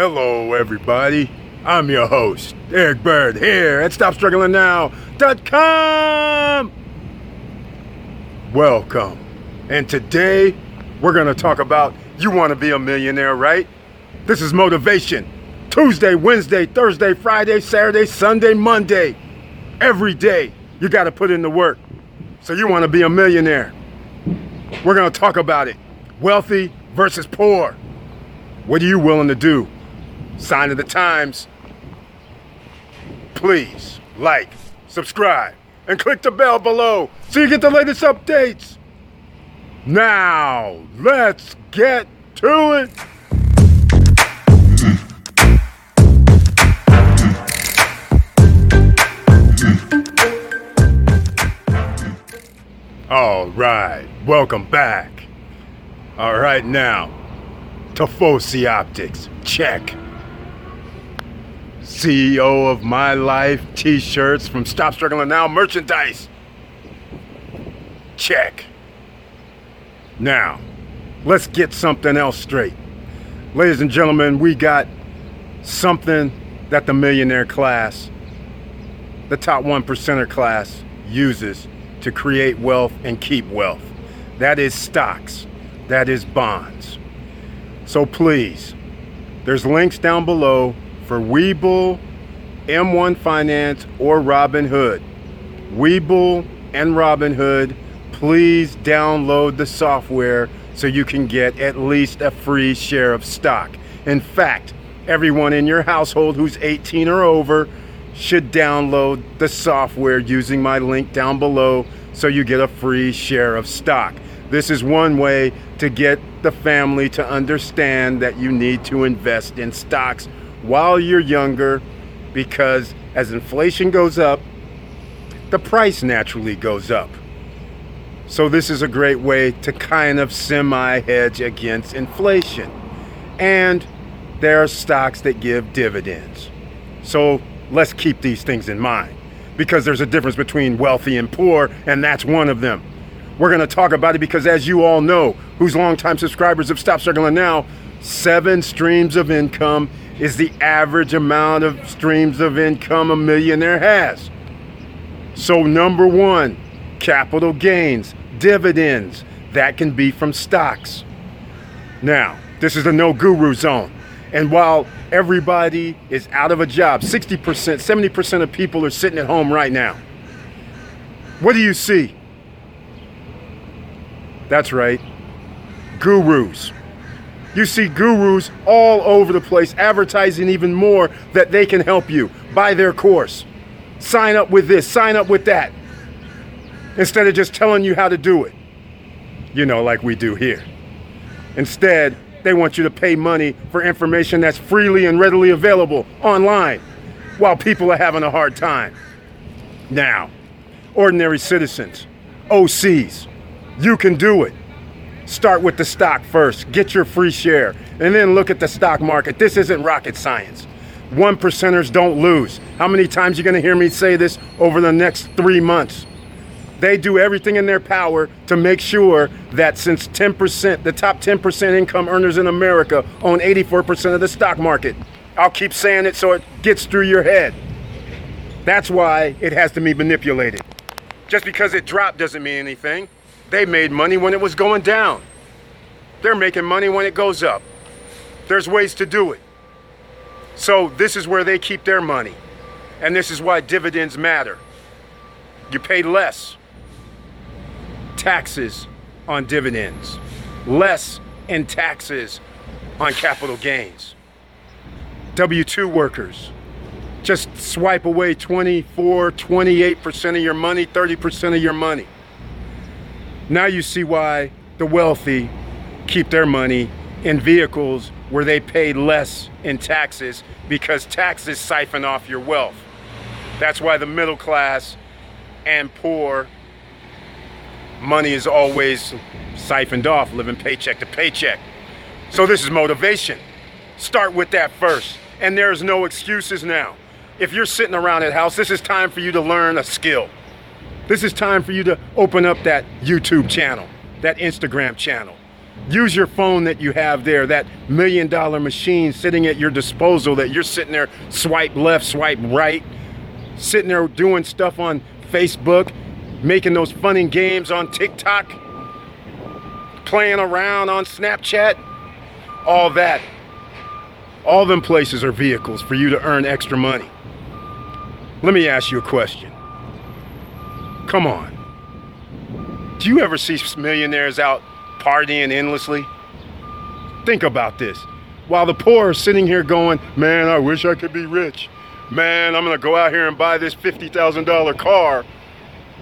Hello, everybody. I'm your host, Eric Bird, here at StopStrugglingNow.com. Welcome. And today, we're going to talk about you want to be a millionaire, right? This is motivation. Tuesday, Wednesday, Thursday, Friday, Saturday, Sunday, Monday. Every day, you got to put in the work. So, you want to be a millionaire. We're going to talk about it wealthy versus poor. What are you willing to do? Sign of the times. Please like, subscribe, and click the bell below so you get the latest updates. Now, let's get to it. All right, welcome back. All right, now, Tifosi Optics, check. CEO of My Life t shirts from Stop Struggling Now merchandise, check. Now, let's get something else straight. Ladies and gentlemen, we got something that the millionaire class, the top one percenter class, uses to create wealth and keep wealth. That is stocks, that is bonds. So please, there's links down below for Webull, M1 Finance, or Robinhood. Webull and Robinhood, please download the software so you can get at least a free share of stock. In fact, everyone in your household who's 18 or over should download the software using my link down below so you get a free share of stock. This is one way to get the family to understand that you need to invest in stocks while you're younger because as inflation goes up, the price naturally goes up. So, this is a great way to kind of semi hedge against inflation. And there are stocks that give dividends. So, let's keep these things in mind because there's a difference between wealthy and poor, and that's one of them. We're going to talk about it because, as you all know, who's longtime subscribers have Stop Struggling Now, seven streams of income is the average amount of streams of income a millionaire has. So, number one, capital gains, dividends, that can be from stocks. Now, this is the no guru zone. And while everybody is out of a job, 60%, 70% of people are sitting at home right now. What do you see? That's right, gurus. You see gurus all over the place advertising even more that they can help you. Buy their course. Sign up with this, sign up with that. Instead of just telling you how to do it. You know, like we do here. Instead, they want you to pay money for information that's freely and readily available online while people are having a hard time. Now, ordinary citizens, OCs, you can do it. Start with the stock first, get your free share, and then look at the stock market. This isn't rocket science. One percenters don't lose. How many times are you to hear me say this over the next three months? They do everything in their power to make sure that since 10%, the top 10% income earners in America own 84% of the stock market. I'll keep saying it so it gets through your head. That's why it has to be manipulated. Just because it dropped doesn't mean anything. They made money when it was going down. They're making money when it goes up. There's ways to do it. So, this is where they keep their money. And this is why dividends matter. You pay less taxes on dividends, less in taxes on capital gains. W 2 workers just swipe away 24, 28% of your money, 30% of your money. Now you see why the wealthy keep their money in vehicles where they pay less in taxes because taxes siphon off your wealth. That's why the middle class and poor money is always siphoned off, living paycheck to paycheck. So this is motivation. Start with that first. And there's no excuses now. If you're sitting around at house, this is time for you to learn a skill. This is time for you to open up that YouTube channel, that Instagram channel. Use your phone that you have there, that million dollar machine sitting at your disposal that you're sitting there swipe left, swipe right, sitting there doing stuff on Facebook, making those funny games on TikTok, playing around on Snapchat, all that. All them places are vehicles for you to earn extra money. Let me ask you a question. Come on. Do you ever see millionaires out partying endlessly? Think about this. While the poor are sitting here going, man, I wish I could be rich. Man, I'm gonna go out here and buy this $50,000 car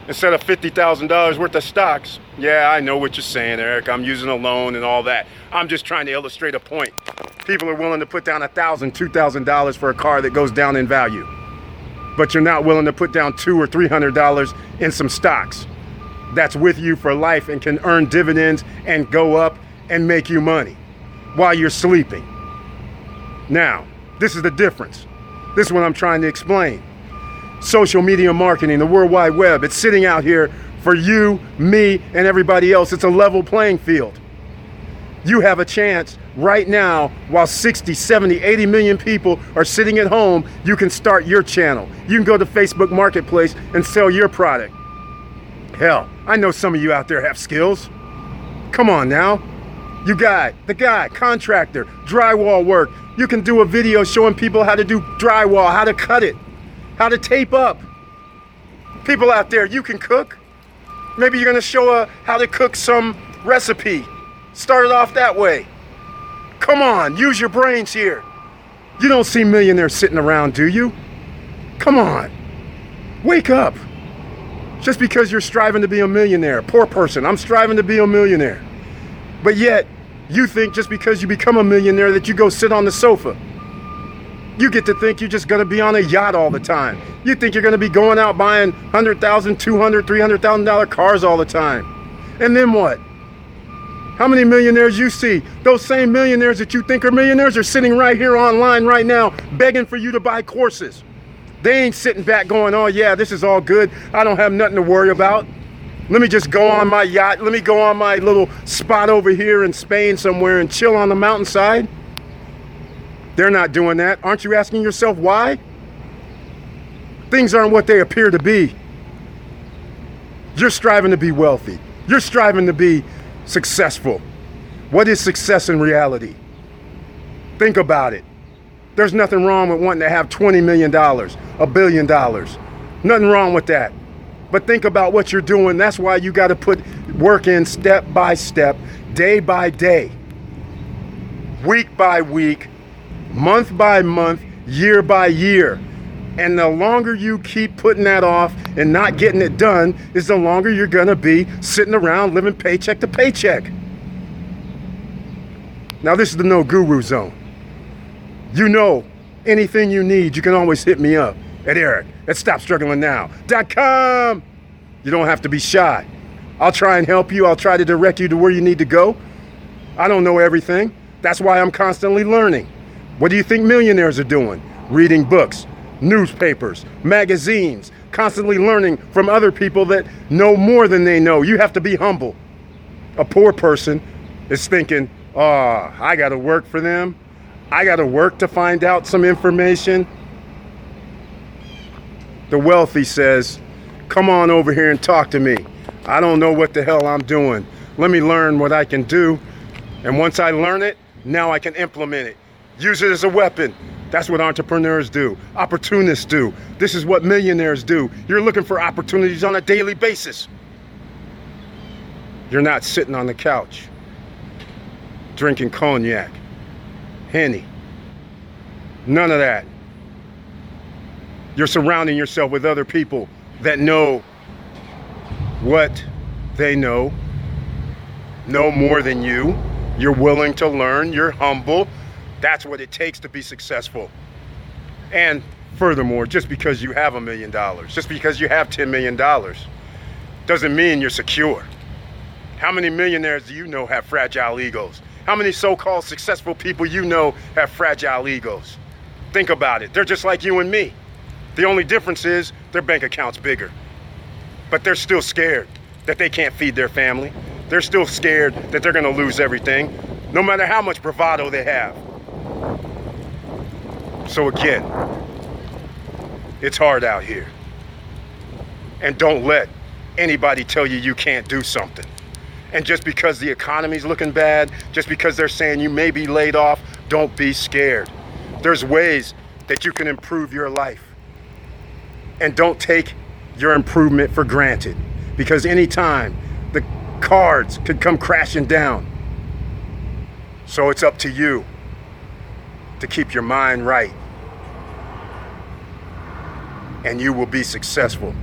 instead of $50,000 worth of stocks. Yeah, I know what you're saying, Eric. I'm using a loan and all that. I'm just trying to illustrate a point. People are willing to put down $1,000, $2,000 for a car that goes down in value. But you're not willing to put down two or $300 in some stocks that's with you for life and can earn dividends and go up and make you money while you're sleeping. Now, this is the difference. This is what I'm trying to explain. Social media marketing, the World Wide Web, it's sitting out here for you, me, and everybody else. It's a level playing field. You have a chance right now while 60, 70, 80 million people are sitting at home. You can start your channel. You can go to Facebook Marketplace and sell your product. Hell, I know some of you out there have skills. Come on now. You got the guy, contractor, drywall work. You can do a video showing people how to do drywall, how to cut it, how to tape up. People out there, you can cook. Maybe you're gonna show a, how to cook some recipe. Start it off that way. Come on, use your brains here. You don't see millionaires sitting around, do you? Come on, wake up. Just because you're striving to be a millionaire, poor person, I'm striving to be a millionaire. But yet, you think just because you become a millionaire that you go sit on the sofa. You get to think you're just going to be on a yacht all the time. You think you're going to be going out buying $100,000, $200,000, $300,000 cars all the time. And then what? How many millionaires you see? Those same millionaires that you think are millionaires are sitting right here online right now begging for you to buy courses. They ain't sitting back going, oh yeah, this is all good. I don't have nothing to worry about. Let me just go on my yacht. Let me go on my little spot over here in Spain somewhere and chill on the mountainside. They're not doing that. Aren't you asking yourself why? Things aren't what they appear to be. You're striving to be wealthy. You're striving to be successful. What is success in reality? Think about it. There's nothing wrong with wanting to have $20 million, a billion dollars. Nothing wrong with that. But think about what you're doing. That's why you got to put work in step by step, day by day, week by week, month by month, year by year. And the longer you keep putting that off and not getting it done, is the longer you're going to be sitting around living paycheck to paycheck. Now, this is the no guru zone. You know, anything you need, you can always hit me up at Eric at StopStrugglingNow.com. You don't have to be shy. I'll try and help you. I'll try to direct you to where you need to go. I don't know everything. That's why I'm constantly learning. What do you think millionaires are doing? Reading books, newspapers, magazines, constantly learning from other people that know more than they know. You have to be humble. A poor person is thinking, oh, I got to work for them. I got to work to find out some information. The wealthy says, Come on over here and talk to me. I don't know what the hell I'm doing. Let me learn what I can do. And once I learn it, now I can implement it. Use it as a weapon. That's what entrepreneurs do, opportunists do. This is what millionaires do. You're looking for opportunities on a daily basis. You're not sitting on the couch drinking cognac Henny. None of that. You're surrounding yourself with other people that know what they know, know more than you. You're willing to learn, you're humble. That's what it takes to be successful. And furthermore, just because you have a million dollars, just because you have $10 million, doesn't mean you're secure. How many millionaires do you know have fragile egos? How many so-called successful people you know have fragile egos? Think about it. They're just like you and me. The only difference is their bank account's bigger. But they're still scared that they can't feed their family. They're still scared that they're going to lose everything, no matter how much bravado they have. So, again, it's hard out here. And don't let anybody tell you you can't do something. And just because the economy's looking bad, just because they're saying you may be laid off, don't be scared. There's ways that you can improve your life. And don't take your improvement for granted because anytime the cards could come crashing down. So it's up to you to keep your mind right. And you will be successful.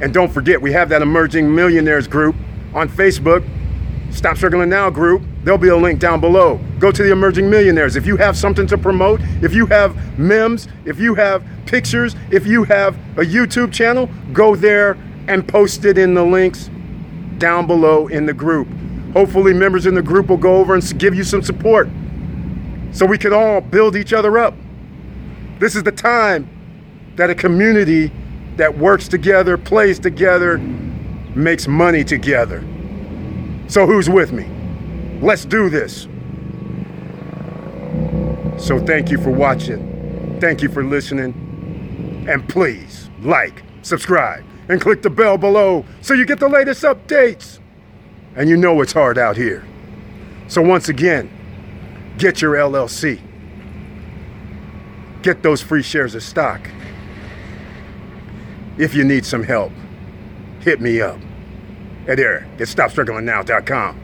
And don't forget, we have that Emerging Millionaires group on Facebook. Stop Struggling Now group. There'll be a link down below. Go to the Emerging Millionaires. If you have something to promote, if you have memes, if you have pictures, if you have a YouTube channel, go there and post it in the links down below in the group. Hopefully, members in the group will go over and give you some support so we can all build each other up. This is the time that a community that works together, plays together, makes money together. So, who's with me? Let's do this. So, thank you for watching. Thank you for listening. And please like, subscribe, and click the bell below so you get the latest updates. And you know it's hard out here. So, once again, get your LLC, get those free shares of stock. If you need some help, hit me up at Eric at StopStrugglingNow.com.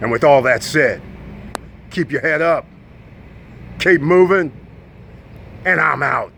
And with all that said, keep your head up, keep moving, and I'm out.